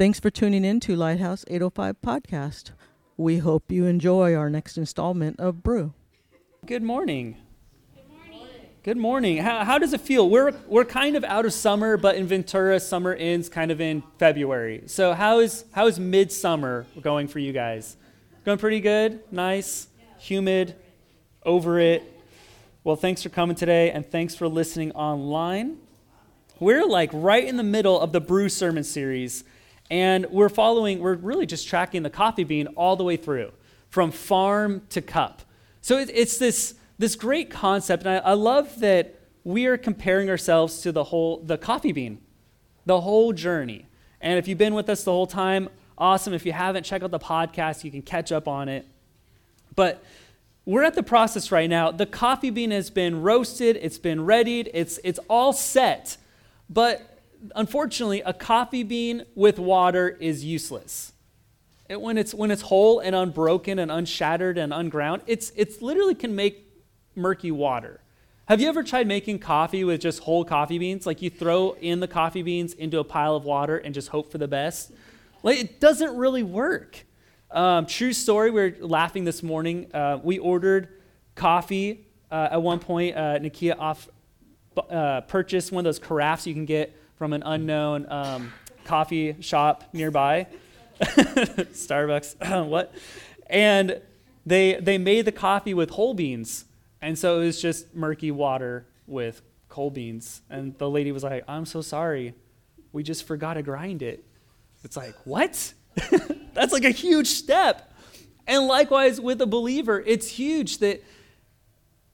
Thanks for tuning in to Lighthouse 805 Podcast. We hope you enjoy our next installment of Brew. Good morning. Good morning. Good How, how does it feel? We're, we're kind of out of summer, but in Ventura, summer ends kind of in February. So, how is, how is midsummer going for you guys? Going pretty good? Nice? Humid? Over it? Well, thanks for coming today, and thanks for listening online. We're like right in the middle of the Brew Sermon series, and we're following, we're really just tracking the coffee bean all the way through, from farm to cup. So, it, it's this this great concept, and I, I love that we are comparing ourselves to the whole the coffee bean, the whole journey. And if you've been with us the whole time, awesome. If you haven't, check out the podcast. You can catch up on it. But we're at the process right now. The coffee bean has been roasted, it's been readied, it's, it's all set. But unfortunately, a coffee bean with water is useless. It, when, it's, when it's whole and unbroken and unshattered and unground, it's, it's literally can make murky water. Have you ever tried making coffee with just whole coffee beans? Like you throw in the coffee beans into a pile of water and just hope for the best? Like it doesn't really work. Um, true story, we were laughing this morning. Uh, we ordered coffee uh, at one point. Uh, Nakia off, uh, purchased one of those carafes you can get from an unknown um, coffee shop nearby. Starbucks, what? And they, they made the coffee with whole beans. And so it was just murky water with coal beans. And the lady was like, I'm so sorry. We just forgot to grind it. It's like, what? That's like a huge step. And likewise with a believer, it's huge that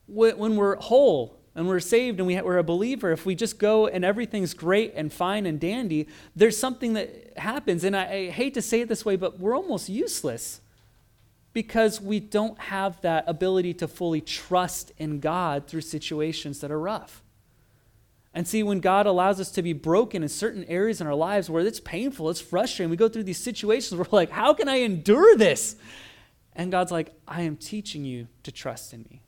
when we're whole and we're saved and we're a believer, if we just go and everything's great and fine and dandy, there's something that happens. And I, I hate to say it this way, but we're almost useless because we don't have that ability to fully trust in God through situations that are rough. And see, when God allows us to be broken in certain areas in our lives where it's painful, it's frustrating, we go through these situations where we're like, how can I endure this? And God's like, I am teaching you to trust in me.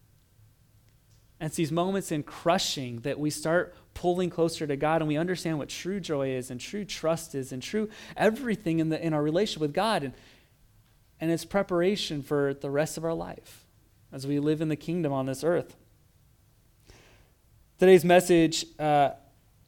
And it's these moments in crushing that we start pulling closer to God and we understand what true joy is and true trust is and true everything in, the, in our relationship with God. And and it's preparation for the rest of our life as we live in the kingdom on this earth. Today's message, uh,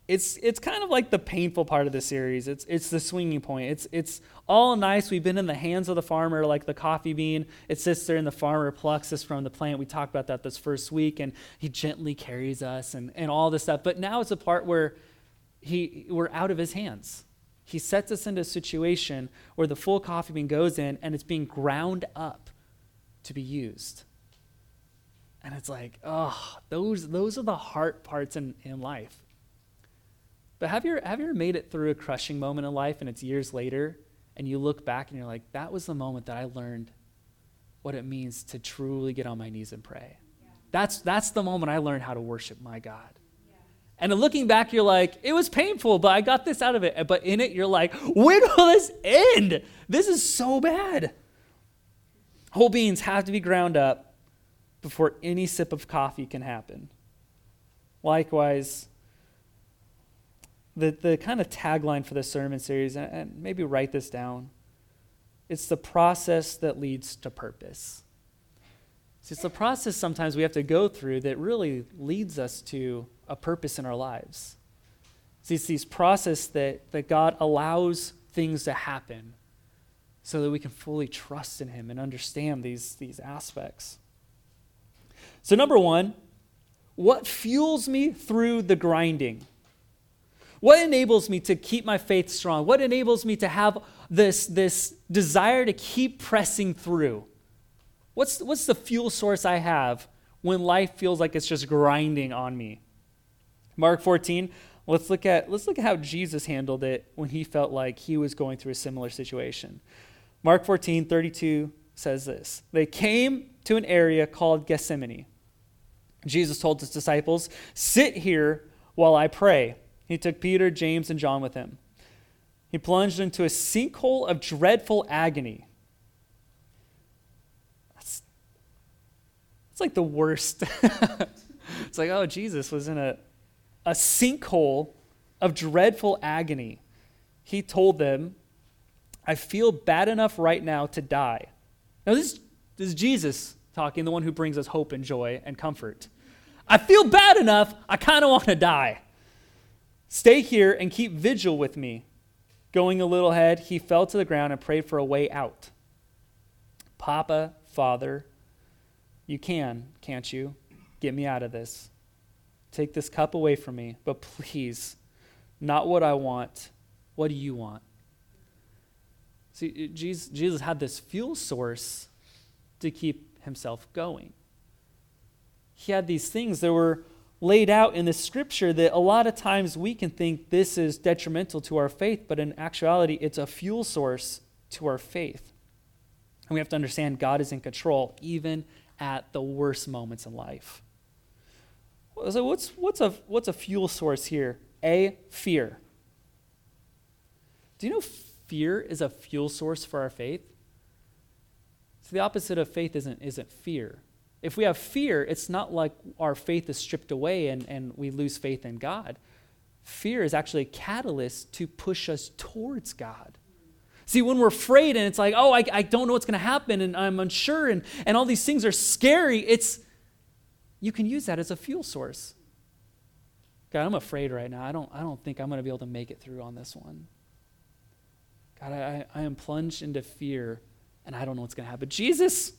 it's, it's kind of like the painful part of the series. It's, it's the swinging point. It's, it's all nice. We've been in the hands of the farmer, like the coffee bean. It sits there, and the farmer plucks us from the plant. We talked about that this first week, and he gently carries us and, and all this stuff. But now it's a part where he, we're out of his hands. He sets us into a situation where the full coffee bean goes in and it's being ground up to be used. And it's like, oh, those, those are the hard parts in, in life. But have you, have you ever made it through a crushing moment in life and it's years later and you look back and you're like, that was the moment that I learned what it means to truly get on my knees and pray? Yeah. That's, that's the moment I learned how to worship my God. And looking back, you're like, it was painful, but I got this out of it. But in it, you're like, when will this end? This is so bad. Whole beans have to be ground up before any sip of coffee can happen. Likewise, the, the kind of tagline for the sermon series, and maybe write this down it's the process that leads to purpose. See, it's the process sometimes we have to go through that really leads us to a purpose in our lives. See, it's these process that, that God allows things to happen so that we can fully trust in Him and understand these, these aspects. So, number one, what fuels me through the grinding? What enables me to keep my faith strong? What enables me to have this, this desire to keep pressing through? What's, what's the fuel source I have when life feels like it's just grinding on me? Mark 14, let's look at let's look at how Jesus handled it when he felt like he was going through a similar situation. Mark 14, 32 says this. They came to an area called Gethsemane. Jesus told his disciples, Sit here while I pray. He took Peter, James, and John with him. He plunged into a sinkhole of dreadful agony. That's, that's like the worst. it's like, oh, Jesus was in a a sinkhole of dreadful agony. He told them, I feel bad enough right now to die. Now, this, this is Jesus talking, the one who brings us hope and joy and comfort. I feel bad enough, I kind of want to die. Stay here and keep vigil with me. Going a little ahead, he fell to the ground and prayed for a way out. Papa, Father, you can, can't you? Get me out of this. Take this cup away from me, but please, not what I want. What do you want? See, Jesus, had this fuel source to keep himself going. He had these things that were laid out in the scripture that a lot of times we can think this is detrimental to our faith, but in actuality, it's a fuel source to our faith. And we have to understand God is in control, even at the worst moments in life. So, what's, what's, a, what's a fuel source here? A, fear. Do you know fear is a fuel source for our faith? So, the opposite of faith isn't, isn't fear. If we have fear, it's not like our faith is stripped away and, and we lose faith in God. Fear is actually a catalyst to push us towards God. See, when we're afraid and it's like, oh, I, I don't know what's going to happen and I'm unsure and, and all these things are scary, it's you can use that as a fuel source. God, I'm afraid right now. I don't, I don't think I'm going to be able to make it through on this one. God, I, I am plunged into fear and I don't know what's going to happen. Jesus,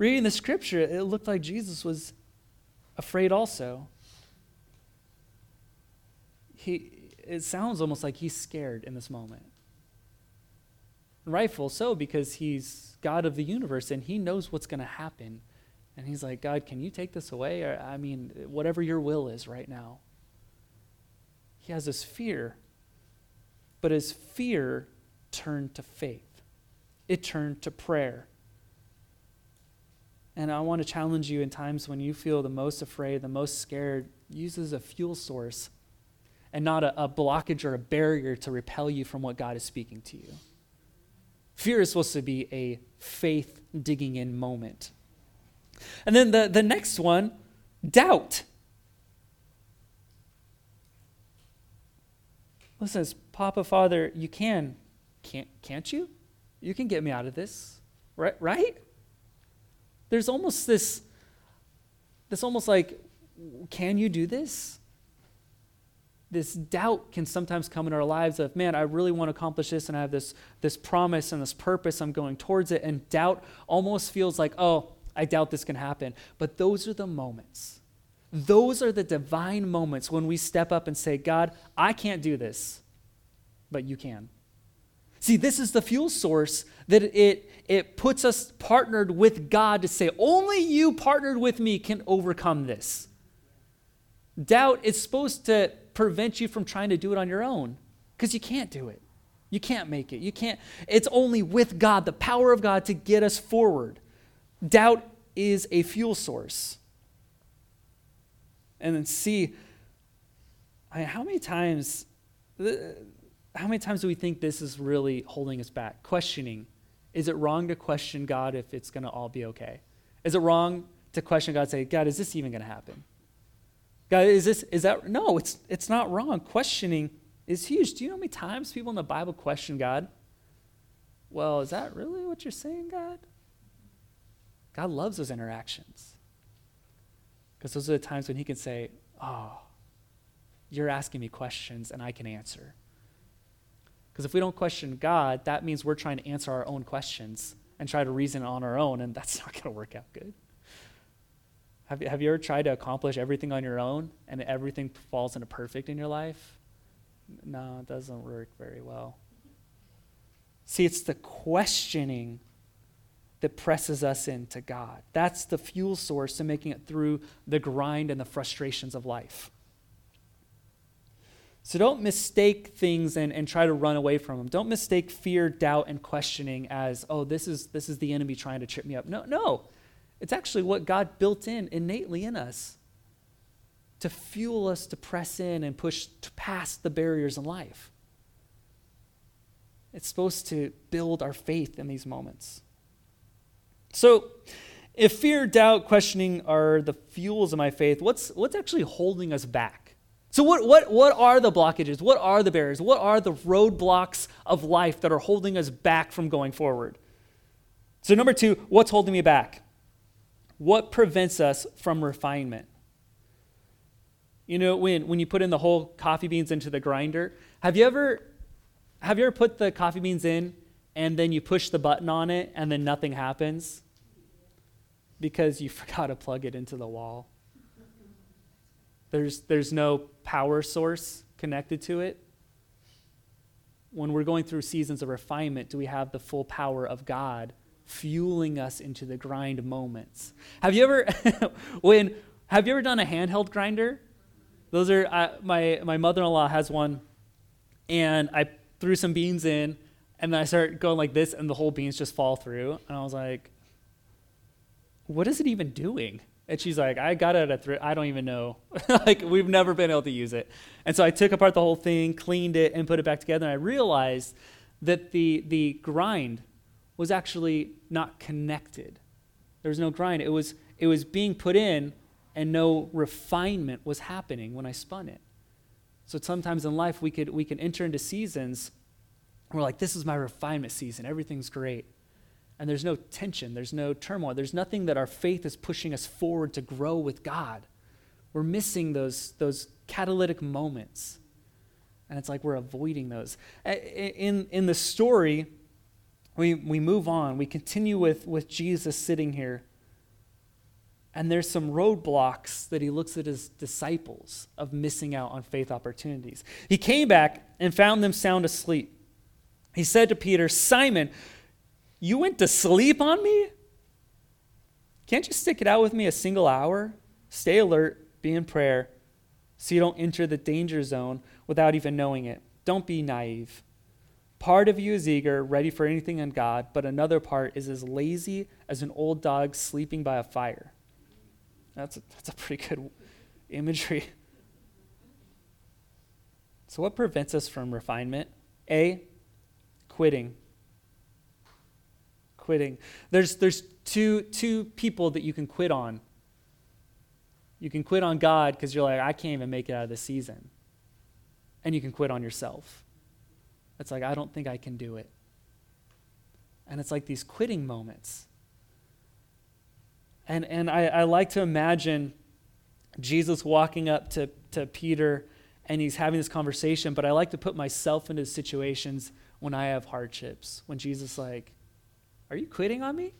reading the scripture, it looked like Jesus was afraid also. He, it sounds almost like he's scared in this moment. Rightful so, because he's God of the universe and he knows what's going to happen. And he's like, God, can you take this away? Or, I mean, whatever your will is right now. He has this fear, but his fear turned to faith, it turned to prayer. And I want to challenge you in times when you feel the most afraid, the most scared, use as a fuel source and not a, a blockage or a barrier to repel you from what God is speaking to you. Fear is supposed to be a faith digging in moment. And then the, the next one, doubt. Listen, Papa, Father, you can, can't, can't you? You can get me out of this, right? Right? There's almost this, this almost like, can you do this? This doubt can sometimes come in our lives of, man, I really want to accomplish this and I have this, this promise and this purpose, I'm going towards it. And doubt almost feels like, oh, I doubt this can happen. But those are the moments. Those are the divine moments when we step up and say, God, I can't do this, but you can. See, this is the fuel source that it, it puts us partnered with God to say, only you partnered with me can overcome this. Doubt is supposed to prevent you from trying to do it on your own because you can't do it. You can't make it. You can't. It's only with God, the power of God to get us forward. Doubt is a fuel source. And then see, I, mean, how many times, how many times do we think this is really holding us back? Questioning. Is it wrong to question God if it's going to all be okay? Is it wrong to question God, say, God, is this even going to happen? God, is this, is that, no, it's, it's not wrong. Questioning is huge. Do you know how many times people in the Bible question God? Well, is that really what you're saying, God? God loves those interactions. Because those are the times when He can say, Oh, you're asking me questions and I can answer. Because if we don't question God, that means we're trying to answer our own questions and try to reason on our own, and that's not going to work out good. Have you, have you ever tried to accomplish everything on your own and everything falls into perfect in your life? No, it doesn't work very well. See, it's the questioning that presses us into God. That's the fuel source to making it through the grind and the frustrations of life. So don't mistake things and, and try to run away from them. Don't mistake fear, doubt, and questioning as, oh, this is, this is the enemy trying to trip me up. No, no. It's actually what God built in innately in us to fuel us to press in and push past the barriers in life. It's supposed to build our faith in these moments. So, if fear, doubt, questioning are the fuels of my faith, what's, what's actually holding us back? So, what, what, what are the blockages? What are the barriers? What are the roadblocks of life that are holding us back from going forward? So, number two, what's holding me back? What prevents us from refinement? You know, when, when you put in the whole coffee beans into the grinder, have you ever have you ever put the coffee beans in and then you push the button on it and then nothing happens? Because you forgot to plug it into the wall. There's, there's no power source connected to it. When we're going through seasons of refinement, do we have the full power of God fueling us into the grind moments? Have you ever, when, have you ever done a handheld grinder? Those are, uh, my, my mother in law has one, and I threw some beans in, and then I start going like this, and the whole beans just fall through. And I was like, what is it even doing? And she's like, I got it at a thrift. I don't even know. like, we've never been able to use it. And so I took apart the whole thing, cleaned it, and put it back together. And I realized that the, the grind was actually not connected. There was no grind. It was, it was being put in, and no refinement was happening when I spun it. So sometimes in life, we could, we can enter into seasons we're like, this is my refinement season. Everything's great and there's no tension, there's no turmoil, there's nothing that our faith is pushing us forward to grow with God. We're missing those, those catalytic moments. And it's like we're avoiding those. In, in the story, we, we move on. We continue with, with Jesus sitting here. And there's some roadblocks that he looks at his disciples of missing out on faith opportunities. He came back and found them sound asleep. He said to Peter, Simon, you went to sleep on me? Can't you stick it out with me a single hour? Stay alert, be in prayer, so you don't enter the danger zone without even knowing it. Don't be naive. Part of you is eager, ready for anything in God, but another part is as lazy as an old dog sleeping by a fire. That's a, that's a pretty good imagery. So, what prevents us from refinement? A, quitting quitting. There's, there's two, two people that you can quit on. You can quit on God because you're like, I can't even make it out of this season. And you can quit on yourself. It's like, I don't think I can do it. And it's like these quitting moments. And, and I, I like to imagine Jesus walking up to, to Peter and he's having this conversation, but I like to put myself into situations when I have hardships, when Jesus like, are you quitting on me?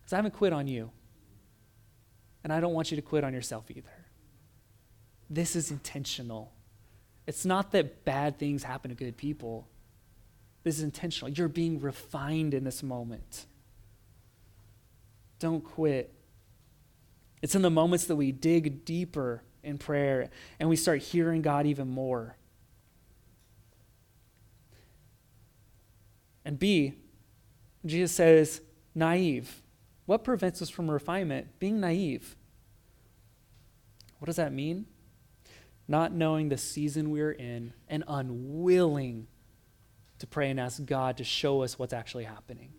Because I haven't quit on you. And I don't want you to quit on yourself either. This is intentional. It's not that bad things happen to good people. This is intentional. You're being refined in this moment. Don't quit. It's in the moments that we dig deeper in prayer and we start hearing God even more. And B, Jesus says, naive. What prevents us from refinement? Being naive. What does that mean? Not knowing the season we're in and unwilling to pray and ask God to show us what's actually happening.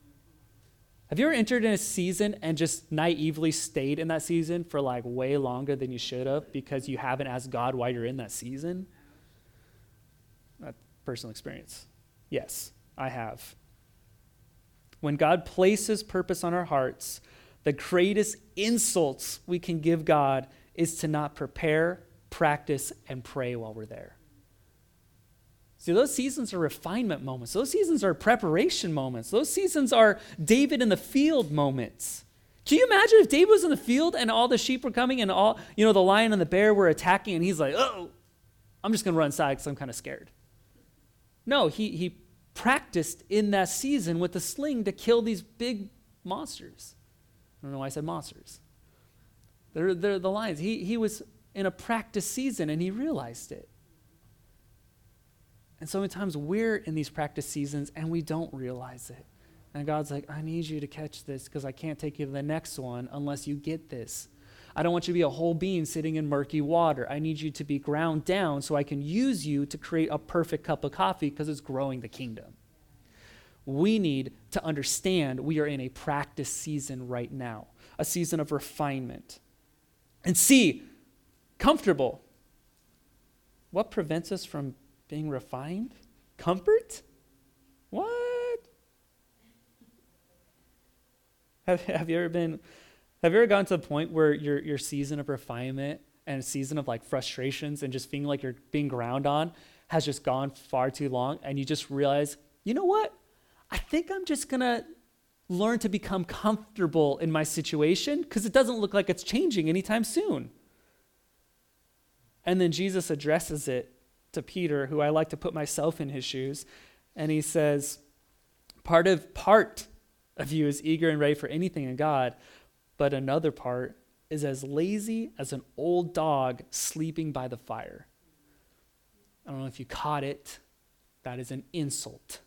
Have you ever entered in a season and just naively stayed in that season for like way longer than you should have because you haven't asked God why you're in that season? Not personal experience. Yes, I have. When God places purpose on our hearts, the greatest insults we can give God is to not prepare, practice, and pray while we're there. See, those seasons are refinement moments. Those seasons are preparation moments. Those seasons are David in the field moments. Can you imagine if David was in the field and all the sheep were coming and all, you know, the lion and the bear were attacking and he's like, oh, I'm just going to run inside because I'm kind of scared. No, he, he practiced in that season with a sling to kill these big monsters. I don't know why I said monsters. They're, they're the lions. He, he was in a practice season and he realized it. And so many times we're in these practice seasons and we don't realize it. And God's like, I need you to catch this because I can't take you to the next one unless you get this. I don't want you to be a whole bean sitting in murky water. I need you to be ground down so I can use you to create a perfect cup of coffee because it's growing the kingdom. We need to understand we are in a practice season right now, a season of refinement. And C, comfortable. what prevents us from being refined? Comfort? What? Have, have you ever been, have you ever gotten to the point where your, your season of refinement and a season of like frustrations and just feeling like you're being ground on has just gone far too long and you just realize, you know what? I think I'm just to learn to become comfortable in my situation because it doesn't look like it's changing anytime soon. And then Jesus addresses it to Peter, who I like to put myself in his shoes, and he says, Part of part of you is eager and ready for anything in God, but another part is as lazy as an old dog sleeping by the fire. I don't know if you caught it. That is an insult.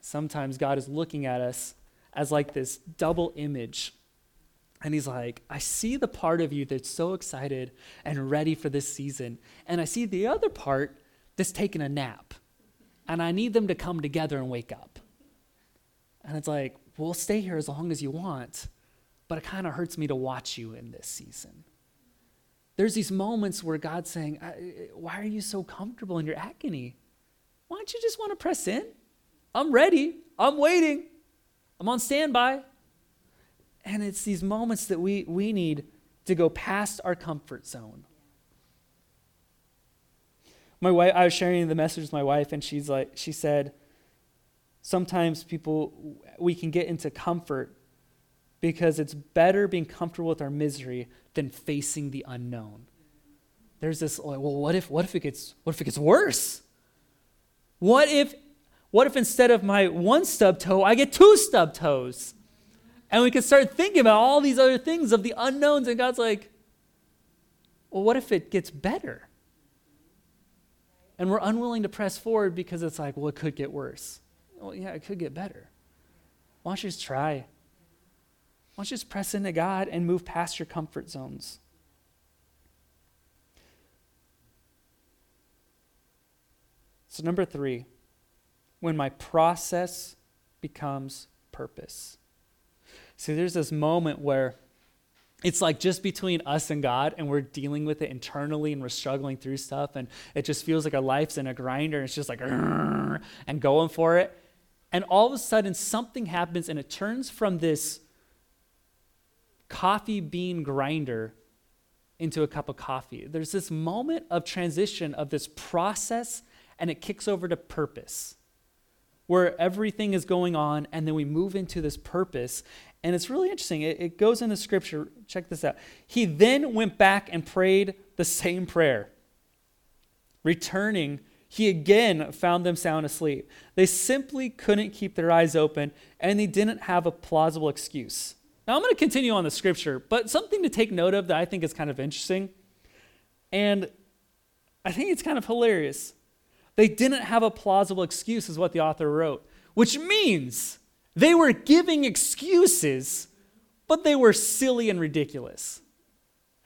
Sometimes God is looking at us as like this double image and he's like, I see the part of you that's so excited and ready for this season. And I see the other part that's taking a nap. And I need them to come together and wake up. And it's like, we'll stay here as long as you want, but it kind of hurts me to watch you in this season. There's these moments where God's saying, Why are you so comfortable in your agony? Why don't you just want to press in? I'm ready. I'm waiting. I'm on standby. And it's these moments that we, we need to go past our comfort zone. My wife, I was sharing the message with my wife, and she's like, she said, sometimes people, we can get into comfort because it's better being comfortable with our misery than facing the unknown. There's this, like, well, what if, what if it gets, what if it gets worse? What if, what if instead of my one stub toe, I get two stub toes? And we can start thinking about all these other things of the unknowns, and God's like, well, what if it gets better? And we're unwilling to press forward because it's like, well, it could get worse. Well, yeah, it could get better. Why don't you just try? Why don't you just press into God and move past your comfort zones? So, number three, when my process becomes purpose. See, there's this moment where it's like just between us and God, and we're dealing with it internally, and we're struggling through stuff, and it just feels like our life's in a grinder, and it's just like and going for it. And all of a sudden, something happens, and it turns from this coffee bean grinder into a cup of coffee. There's this moment of transition of this process, and it kicks over to purpose where everything is going on, and then we move into this purpose. And it's really interesting. It, it goes in the scripture. Check this out. He then went back and prayed the same prayer. Returning, he again found them sound asleep. They simply couldn't keep their eyes open, and they didn't have a plausible excuse. Now, I'm going to continue on the scripture, but something to take note of that I think is kind of interesting, and I think it's kind of hilarious. They didn't have a plausible excuse, is what the author wrote, which means they were giving excuses, but they were silly and ridiculous.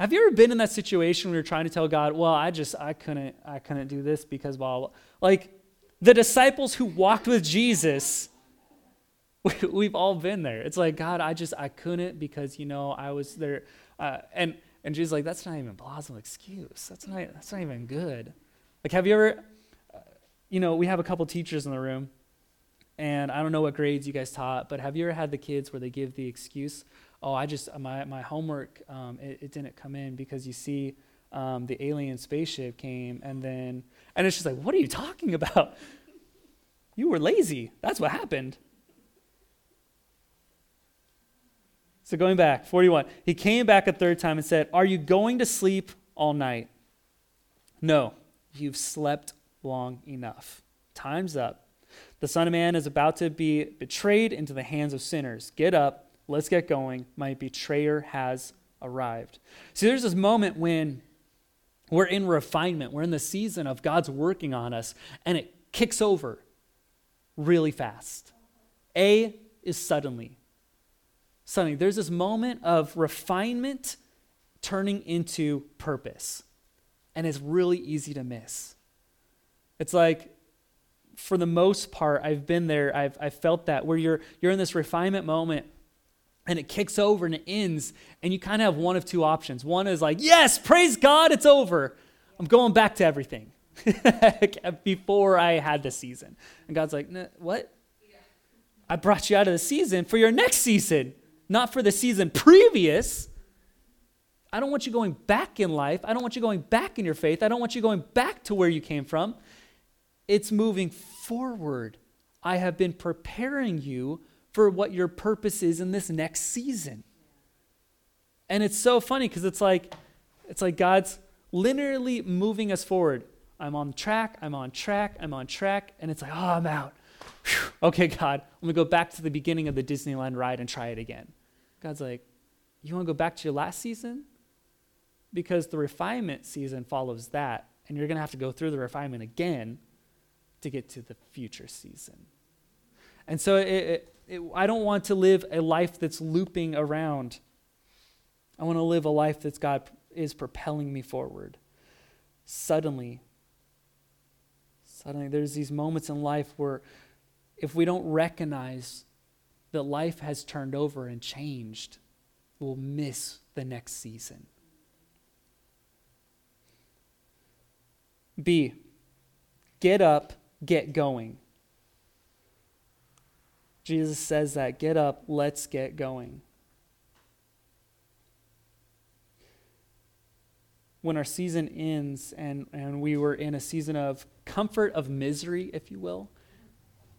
Have you ever been in that situation where you're trying to tell God, well, I just, I couldn't, I couldn't do this because blah, blah. Like the disciples who walked with Jesus, we've all been there. It's like, God, I just, I couldn't because, you know, I was there. Uh, and, and Jesus like, that's not even a plausible excuse. That's not, that's not even good. Like, have you ever, you know, we have a couple teachers in the room and I don't know what grades you guys taught, but have you ever had the kids where they give the excuse, oh, I just, my, my homework, um, it, it, didn't come in because you see um, the alien spaceship came and then, and it's just like, what are you talking about? You were lazy. That's what happened. So going back, 41. He came back a third time and said, Are you going to sleep all night? No, you've slept long enough. Time's up. The Son of Man is about to be betrayed into the hands of sinners. Get up, let's get going. My betrayer has arrived. See, there's this moment when we're in refinement, we're in the season of God's working on us, and it kicks over really fast. A is suddenly. Suddenly, there's this moment of refinement turning into purpose, and it's really easy to miss. It's like for the most part, I've been there. I've, I've felt that where you're, you're in this refinement moment and it kicks over and it ends, and you kind of have one of two options. One is like, yes, praise God, it's over. I'm going back to everything before I had the season. And God's like, what? I brought you out of the season for your next season, not for the season previous. I don't want you going back in life. I don't want you going back in your faith. I don't want you going back to where you came from. It's moving forward. I have been preparing you for what your purpose is in this next season. And it's so funny because it's like it's like God's linearly moving us forward. I'm on track, I'm on track, I'm on track, and it's like, oh, I'm out. Whew. Okay, God, let me go back to the beginning of the Disneyland ride and try it again. God's like, you want to go back to your last season? Because the refinement season follows that, and you're going to have to go through the refinement again to get to the future season. And so it, it, it, I don't want to live a life that's looping around. I want to live a life that's God is propelling me forward. Suddenly, suddenly, there's these moments in life where if we don't recognize that life has turned over and changed, we'll miss the next season. B, get up, get going. Jesus says that get up, let's get going. When our season ends and, and we were in a season of comfort, of misery, if you will,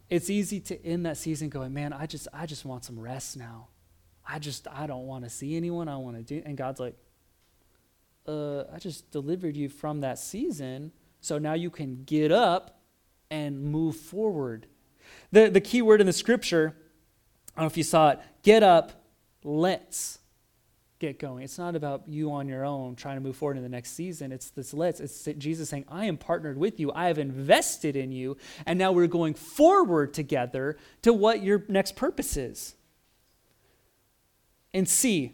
it's easy to end that season going, man, I just, I just want some rest now. I just, I don't want to see anyone. I want to do, and God's like, uh, I just delivered you from that season, so now you can get up and move forward. The, the key word in the scripture, I don't know if you saw it, get up, let's get going. It's not about you on your own trying to move forward in the next season. It's this let's. It's Jesus saying, I am partnered with you. I have invested in you. And now we're going forward together to what your next purpose is. And C,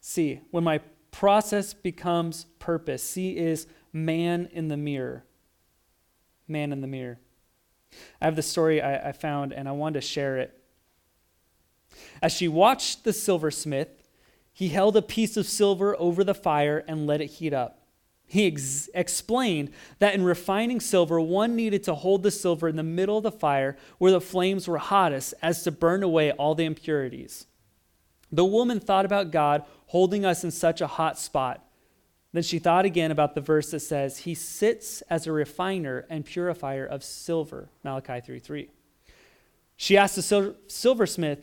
C, when my process becomes purpose, C is man in the mirror. Man in the mirror. I have the story I, I found and I wanted to share it. As she watched the silversmith, he held a piece of silver over the fire and let it heat up. He ex- explained that in refining silver, one needed to hold the silver in the middle of the fire where the flames were hottest as to burn away all the impurities. The woman thought about God holding us in such a hot spot then she thought again about the verse that says, He sits as a refiner and purifier of silver, Malachi 3 3. She asked the sil- silversmith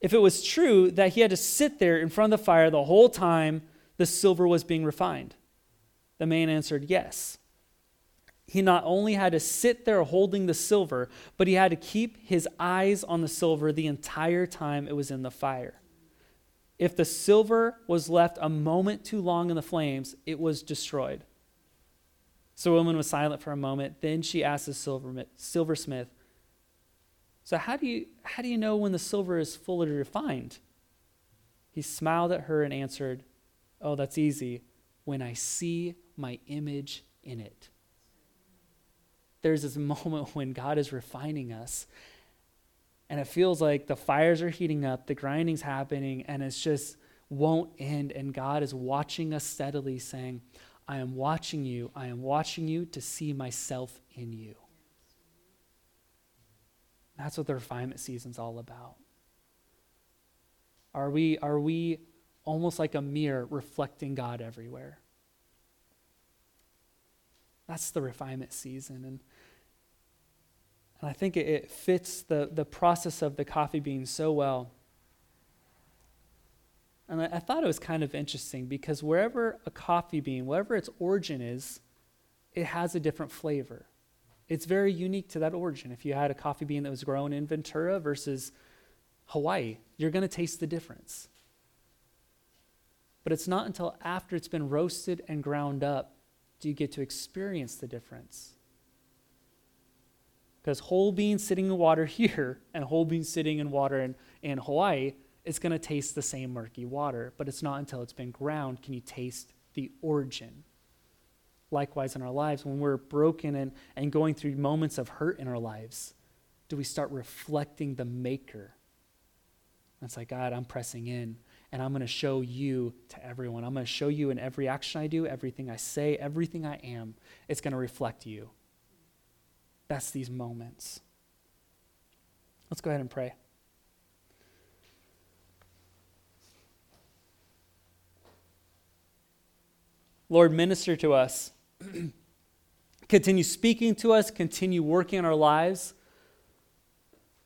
if it was true that he had to sit there in front of the fire the whole time the silver was being refined. The man answered, Yes. He not only had to sit there holding the silver, but he had to keep his eyes on the silver the entire time it was in the fire. If the silver was left a moment too long in the flames, it was destroyed. So the woman was silent for a moment. Then she asked the silversmith, So how do you how do you know when the silver is fully refined? He smiled at her and answered, Oh, that's easy. When I see my image in it. There's this moment when God is refining us and it feels like the fires are heating up, the grinding's happening, and it's just won't end. And God is watching us steadily, saying, I am watching you. I am watching you to see myself in you. That's what the refinement season's all about. Are we, are we almost like a mirror reflecting God everywhere? That's the refinement season. And and I think it, it fits the, the process of the coffee bean so well. And I, I thought it was kind of interesting because wherever a coffee bean, wherever its origin is, it has a different flavor. It's very unique to that origin. If you had a coffee bean that was grown in Ventura versus Hawaii, you're going to taste the difference. But it's not until after it's been roasted and ground up do you get to experience the difference. Because whole beans sitting in water here and whole beans sitting in water in, in Hawaii, it's going to taste the same murky water. But it's not until it's been ground can you taste the origin. Likewise, in our lives, when we're broken and, and going through moments of hurt in our lives, do we start reflecting the Maker? It's like, God, I'm pressing in. and I'm going to show you to everyone. I'm going to show you in every action I do, everything I say, everything I am. It's going to reflect you. That's these moments. Let's go ahead and pray. Lord, minister to us. continue speaking to us, continue working in our lives.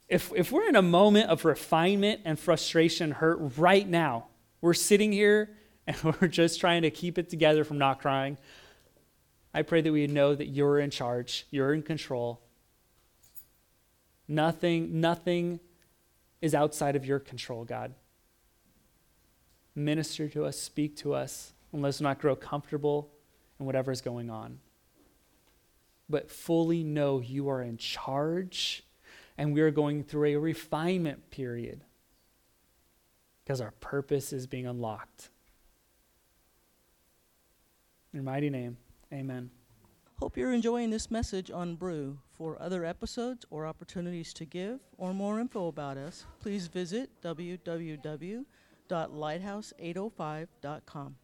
If, if we're in a moment of refinement and frustration, hurt right now, we're sitting here and we're just trying to keep it together from not crying. I pray that we know that you're in charge, you're in control. Nothing, nothing is outside of your control, God. Minister to us, speak to us, and let's not grow comfortable whatever is going on. But fully know you are in charge, and we are going through a refinement period because our purpose is being unlocked. In your mighty name, amen. Hope you're enjoying this message on Brew. For other episodes or opportunities to give or more info about us, please visit www.lighthouse805.com.